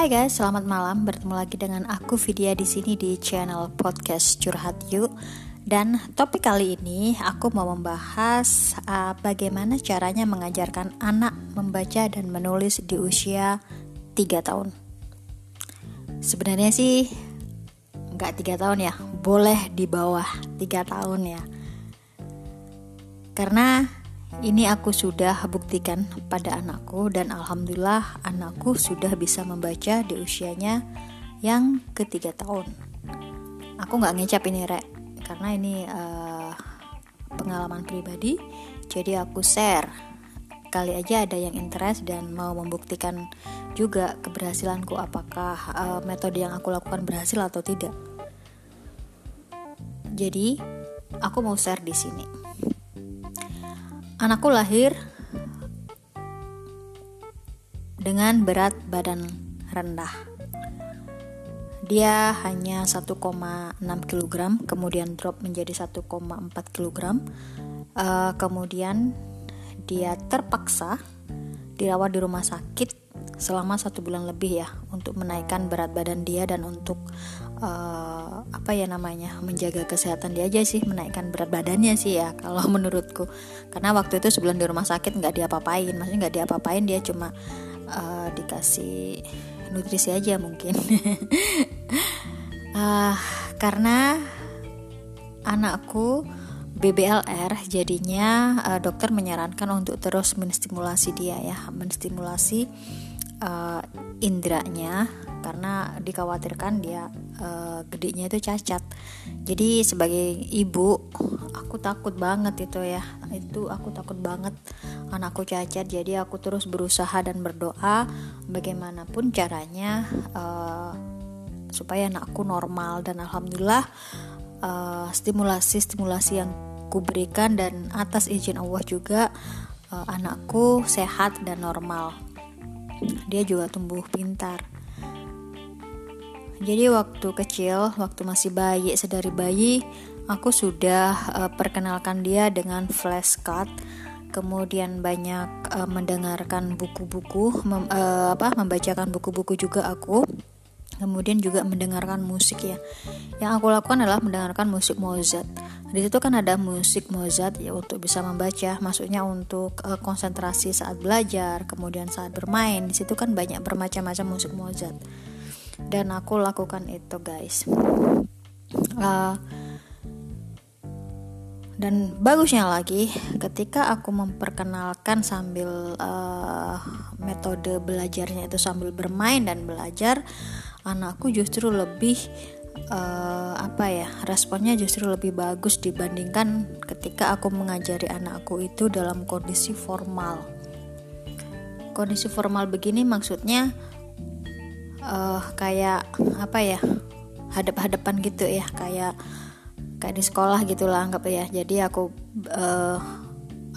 Hai guys, selamat malam. Bertemu lagi dengan aku Vidya di sini di channel podcast Curhat Yuk. Dan topik kali ini aku mau membahas uh, bagaimana caranya mengajarkan anak membaca dan menulis di usia 3 tahun. Sebenarnya sih nggak 3 tahun ya, boleh di bawah 3 tahun ya. Karena ini aku sudah buktikan pada anakku dan alhamdulillah anakku sudah bisa membaca di usianya yang ketiga tahun. Aku nggak ngecap ini rek karena ini uh, pengalaman pribadi, jadi aku share. Kali aja ada yang interest dan mau membuktikan juga keberhasilanku apakah uh, metode yang aku lakukan berhasil atau tidak. Jadi aku mau share di sini. Anakku lahir dengan berat badan rendah. Dia hanya 1,6 kg, kemudian drop menjadi 1,4 kg. Uh, kemudian dia terpaksa dirawat di rumah sakit selama satu bulan lebih ya untuk menaikkan berat badan dia dan untuk uh, apa ya namanya menjaga kesehatan dia aja sih menaikkan berat badannya sih ya kalau menurutku. Karena waktu itu sebelum di rumah sakit nggak diapa-apain maksudnya nggak diapa-apain dia cuma uh, dikasih nutrisi aja mungkin. Uh, karena anakku BBLR jadinya uh, dokter menyarankan untuk terus menstimulasi dia ya menstimulasi uh, indranya karena dikhawatirkan dia uh, gedenya itu cacat. Jadi sebagai ibu aku takut banget itu ya. Itu aku takut banget anakku cacat. Jadi aku terus berusaha dan berdoa bagaimanapun caranya uh, supaya anakku normal dan alhamdulillah uh, stimulasi-stimulasi yang kuberikan dan atas izin Allah juga uh, anakku sehat dan normal dia juga tumbuh pintar. Jadi waktu kecil, waktu masih bayi, sedari bayi, aku sudah uh, perkenalkan dia dengan flashcard, kemudian banyak uh, mendengarkan buku-buku, mem, uh, apa, membacakan buku-buku juga aku kemudian juga mendengarkan musik ya. Yang aku lakukan adalah mendengarkan musik Mozart. Di situ kan ada musik Mozart ya untuk bisa membaca maksudnya untuk uh, konsentrasi saat belajar kemudian saat bermain. Di situ kan banyak bermacam-macam musik Mozart. Dan aku lakukan itu guys. Uh, dan bagusnya lagi ketika aku memperkenalkan sambil uh, metode belajarnya itu sambil bermain dan belajar anakku justru lebih uh, apa ya responnya justru lebih bagus dibandingkan ketika aku mengajari anakku itu dalam kondisi formal. Kondisi formal begini maksudnya uh, kayak apa ya hadap-hadapan gitu ya kayak kayak di sekolah gitulah anggap ya. Jadi aku uh,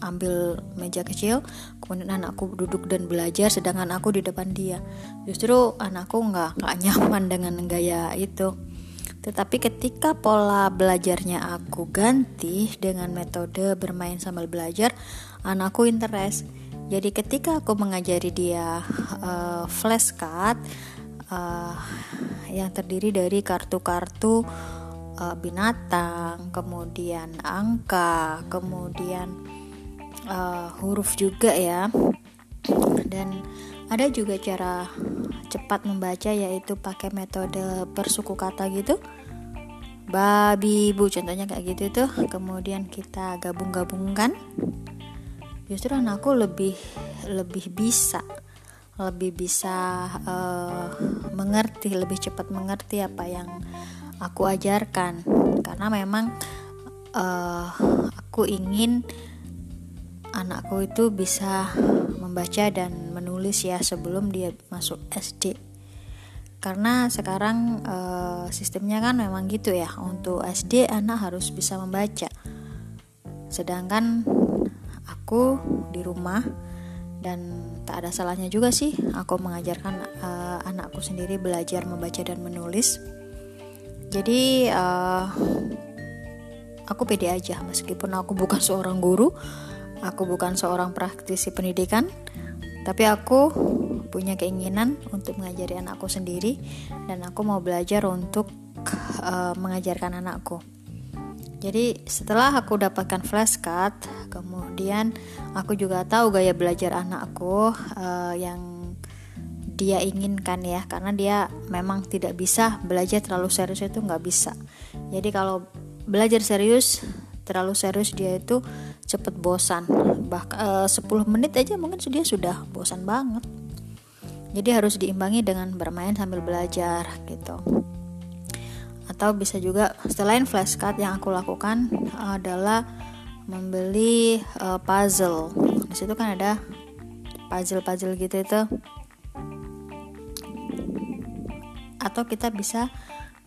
ambil meja kecil kemudian anakku duduk dan belajar sedangkan aku di depan dia. Justru anakku nggak nggak nyaman dengan gaya itu. Tetapi ketika pola belajarnya aku ganti dengan metode bermain sambil belajar anakku interest. Jadi ketika aku mengajari dia uh, flashcard uh, yang terdiri dari kartu-kartu uh, binatang, kemudian angka, kemudian uh, huruf juga ya. Dan ada juga cara cepat membaca yaitu pakai metode persuku kata gitu. Babi bu contohnya kayak gitu tuh. Kemudian kita gabung-gabungkan. Justru anakku lebih lebih bisa lebih bisa uh, mengerti lebih cepat mengerti apa yang aku ajarkan. Karena memang uh, aku ingin anakku itu bisa membaca dan menulis ya sebelum dia masuk SD karena sekarang e, sistemnya kan memang gitu ya untuk SD anak harus bisa membaca. Sedangkan aku di rumah dan tak ada salahnya juga sih aku mengajarkan e, anakku sendiri belajar membaca dan menulis. Jadi e, aku pede aja meskipun aku bukan seorang guru Aku bukan seorang praktisi pendidikan, tapi aku punya keinginan untuk mengajari anakku sendiri dan aku mau belajar untuk uh, mengajarkan anakku. Jadi setelah aku dapatkan flashcard kemudian aku juga tahu gaya belajar anakku uh, yang dia inginkan ya karena dia memang tidak bisa belajar terlalu serius itu nggak bisa. Jadi kalau belajar serius terlalu serius dia itu cepet bosan. Bahkan uh, 10 menit aja mungkin dia sudah bosan banget. Jadi harus diimbangi dengan bermain sambil belajar gitu. Atau bisa juga selain flashcard yang aku lakukan adalah membeli uh, puzzle. Di situ kan ada puzzle-puzzle gitu itu. Atau kita bisa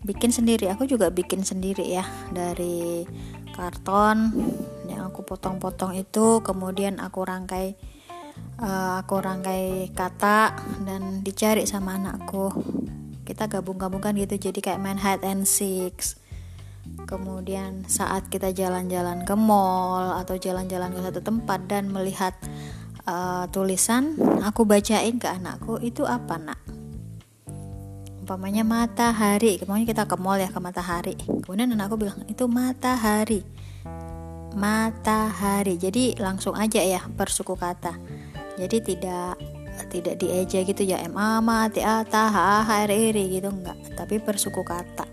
bikin sendiri. Aku juga bikin sendiri ya dari karton yang aku potong-potong itu kemudian aku rangkai uh, aku rangkai kata dan dicari sama anakku. Kita gabung-gabungkan gitu jadi kayak main hide and seek. Kemudian saat kita jalan-jalan ke mall atau jalan-jalan ke satu tempat dan melihat uh, tulisan aku bacain ke anakku itu apa nak? Umpamanya matahari. Kemudian kita ke mall ya ke matahari. Kemudian anakku bilang itu matahari matahari. Jadi langsung aja ya bersuku kata. Jadi tidak tidak dieja gitu ya. Ma mati ata ha hari gitu enggak. Tapi bersuku kata.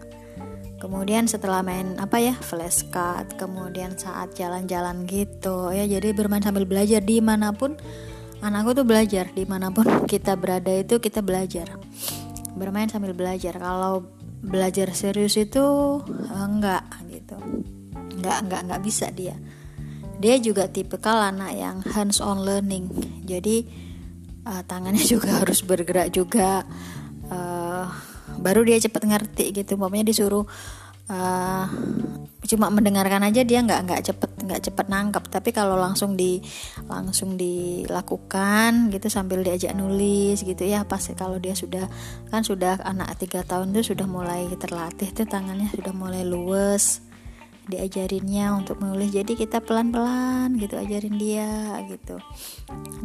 Kemudian setelah main apa ya flashcard kemudian saat jalan-jalan gitu ya. Jadi bermain sambil belajar di mana pun anakku tuh belajar. Di mana pun kita berada itu kita belajar. Bermain sambil belajar. Kalau belajar serius itu enggak gitu enggak enggak enggak bisa dia. Dia juga tipikal anak yang hands on learning. Jadi uh, tangannya juga harus bergerak juga. Uh, baru dia cepat ngerti gitu. Pokoknya disuruh uh, cuma mendengarkan aja dia nggak nggak cepet nggak cepet nangkep. Tapi kalau langsung di langsung dilakukan gitu sambil diajak nulis gitu ya pasti kalau dia sudah kan sudah anak tiga tahun tuh sudah mulai terlatih tuh tangannya sudah mulai luwes diajarinnya untuk menulis jadi kita pelan-pelan gitu ajarin dia gitu.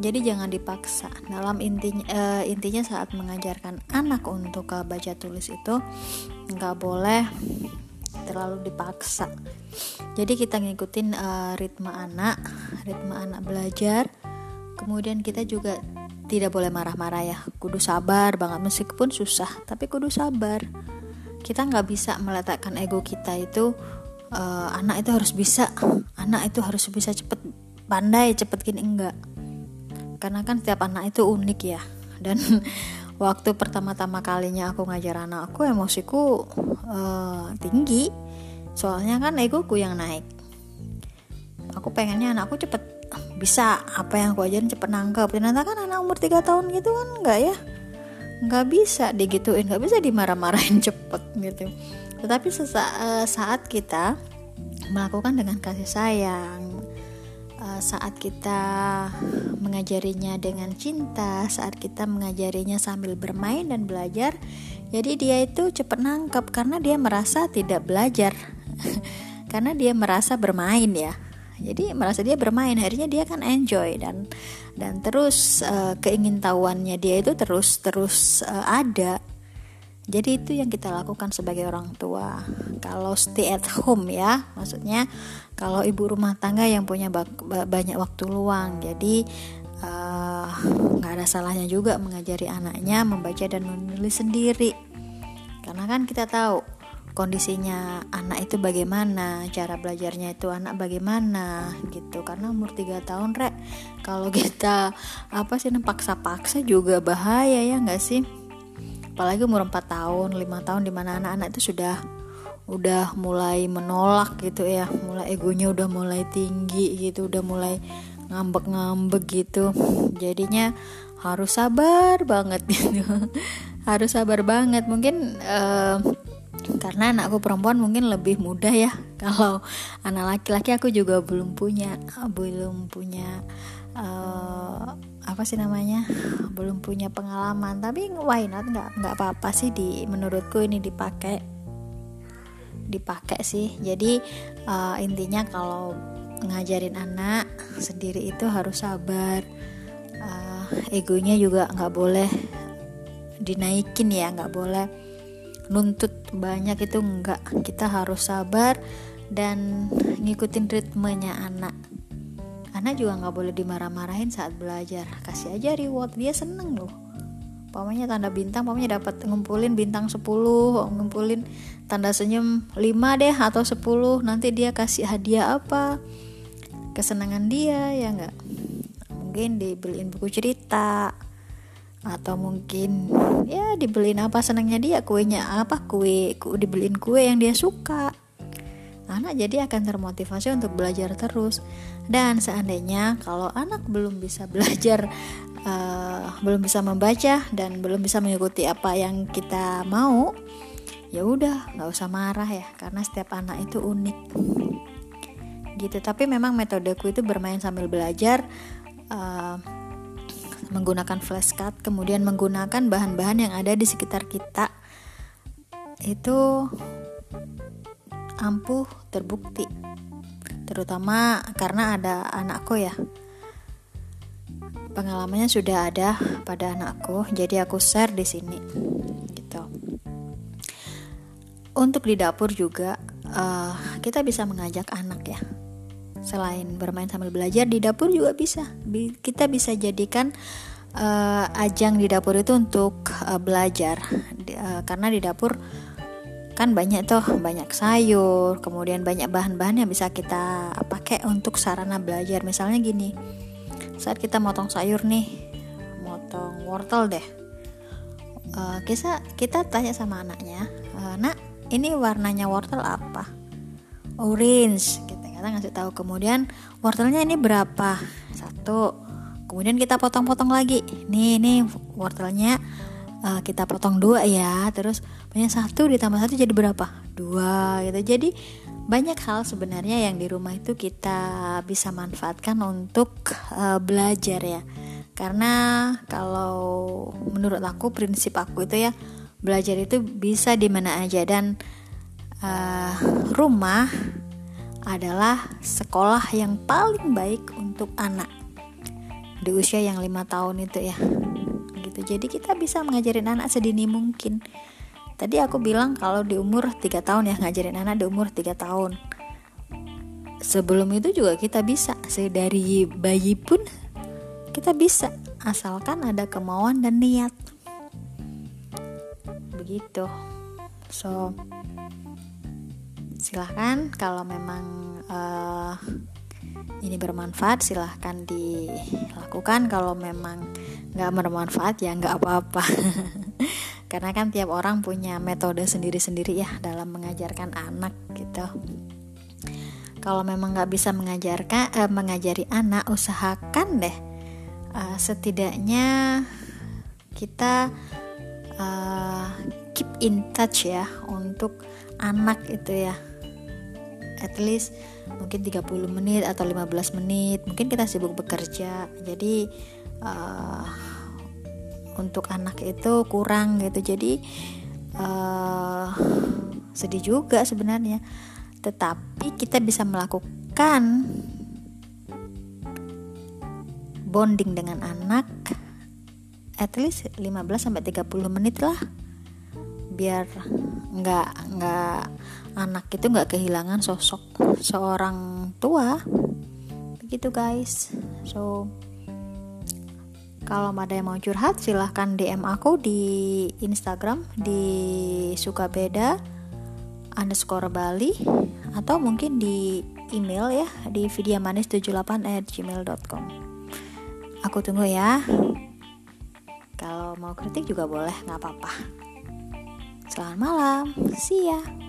Jadi jangan dipaksa. Dalam intinya uh, intinya saat mengajarkan anak untuk uh, baca tulis itu nggak boleh terlalu dipaksa. Jadi kita ngikutin uh, ritme anak ritme anak belajar. Kemudian kita juga tidak boleh marah-marah ya. Kudu sabar banget. Meskipun susah tapi kudu sabar. Kita nggak bisa meletakkan ego kita itu uh, anak itu harus bisa anak itu harus bisa cepet pandai cepet gini enggak. Karena kan setiap anak itu unik ya. Dan waktu pertama-tama kalinya aku ngajar anak aku emosiku uh, tinggi. Soalnya kan egoku yang naik. Aku pengennya anakku cepet bisa apa yang aku ajarin cepet nangkep. Ternyata kan anak umur 3 tahun gitu kan enggak ya? Nggak bisa digituin nggak bisa dimarah-marahin cepet gitu tetapi eh, saat kita melakukan dengan kasih sayang, eh, saat kita mengajarinya dengan cinta, saat kita mengajarinya sambil bermain dan belajar, jadi dia itu cepat nangkep karena dia merasa tidak belajar, karena dia merasa bermain ya. Jadi merasa dia bermain, akhirnya dia kan enjoy dan dan terus uh, keingintahuannya dia itu terus terus uh, ada jadi itu yang kita lakukan sebagai orang tua. Kalau stay at home ya, maksudnya kalau ibu rumah tangga yang punya banyak waktu luang, jadi eh, nggak uh, ada salahnya juga mengajari anaknya membaca dan menulis sendiri. Karena kan kita tahu kondisinya anak itu bagaimana, cara belajarnya itu anak bagaimana gitu. Karena umur 3 tahun rek, kalau kita apa sih paksa-paksa juga bahaya ya nggak sih? Apalagi umur 4 tahun 5 tahun di mana anak-anak itu sudah udah mulai menolak gitu ya. Mulai egonya udah mulai tinggi gitu udah mulai ngambek-ngambek gitu. Jadinya harus sabar banget gitu. Harus sabar banget. Mungkin uh, karena anakku perempuan mungkin lebih mudah ya. Kalau anak laki-laki aku juga belum punya belum punya uh, apa sih namanya? Belum punya pengalaman. Tapi why not? Nggak nggak apa-apa sih di menurutku ini dipakai. Dipakai sih. Jadi uh, intinya kalau ngajarin anak sendiri itu harus sabar. Uh, egonya juga nggak boleh dinaikin ya nggak boleh nuntut banyak itu enggak kita harus sabar dan ngikutin ritmenya anak anak juga nggak boleh dimarah-marahin saat belajar. Kasih aja reward dia seneng loh. Pokoknya tanda bintang pokoknya dapat ngumpulin bintang 10 ngumpulin tanda senyum 5 deh atau 10 nanti dia kasih hadiah apa? Kesenangan dia ya enggak mungkin dibeliin buku cerita atau mungkin ya dibeliin apa senangnya dia kuenya apa kue, kue dibeliin kue yang dia suka anak jadi akan termotivasi untuk belajar terus. Dan seandainya kalau anak belum bisa belajar uh, belum bisa membaca dan belum bisa mengikuti apa yang kita mau ya udah nggak usah marah ya karena setiap anak itu unik. Gitu. Tapi memang metodeku itu bermain sambil belajar uh, menggunakan flashcard, kemudian menggunakan bahan-bahan yang ada di sekitar kita. Itu ampuh terbukti. Terutama karena ada anakku ya. Pengalamannya sudah ada pada anakku jadi aku share di sini gitu. Untuk di dapur juga uh, kita bisa mengajak anak ya. Selain bermain sambil belajar di dapur juga bisa. Kita bisa jadikan uh, ajang di dapur itu untuk uh, belajar. Uh, karena di dapur kan banyak tuh banyak sayur kemudian banyak bahan-bahan yang bisa kita pakai untuk sarana belajar. Misalnya gini saat kita motong sayur nih motong wortel deh. Uh, kita kita tanya sama anaknya uh, nak ini warnanya wortel apa? Orange kita ngasih tahu. Kemudian wortelnya ini berapa? Satu. Kemudian kita potong-potong lagi. Nih nih wortelnya uh, kita potong dua ya. Terus banyak satu ditambah satu jadi berapa? Dua gitu. Jadi banyak hal sebenarnya yang di rumah itu kita bisa manfaatkan untuk uh, belajar ya. Karena kalau menurut aku prinsip aku itu ya belajar itu bisa di mana aja. Dan uh, rumah adalah sekolah yang paling baik untuk anak di usia yang lima tahun itu ya gitu. Jadi kita bisa mengajarin anak sedini mungkin. Tadi aku bilang kalau di umur tiga tahun ya ngajarin anak di umur tiga tahun. Sebelum itu juga kita bisa. Dari bayi pun kita bisa asalkan ada kemauan dan niat. Begitu. So silahkan kalau memang uh, ini bermanfaat silahkan dilakukan. Kalau memang nggak bermanfaat ya nggak apa-apa. Karena kan tiap orang punya metode sendiri-sendiri ya dalam mengajarkan anak gitu. Kalau memang nggak bisa mengajarkan eh, mengajari anak usahakan deh uh, setidaknya kita uh, keep in touch ya untuk anak itu ya. At least mungkin 30 menit atau 15 menit mungkin kita sibuk bekerja. Jadi uh, untuk anak itu kurang gitu. Jadi uh, sedih juga sebenarnya. Tetapi kita bisa melakukan bonding dengan anak at least 15 sampai 30 menit lah. Biar nggak nggak anak itu nggak kehilangan sosok seorang tua. Begitu guys. So kalau ada yang mau curhat silahkan DM aku di Instagram di suka beda underscore Bali atau mungkin di email ya di vidiamanis78 at gmail.com aku tunggu ya. Kalau mau kritik juga boleh nggak apa-apa selamat malam see ya.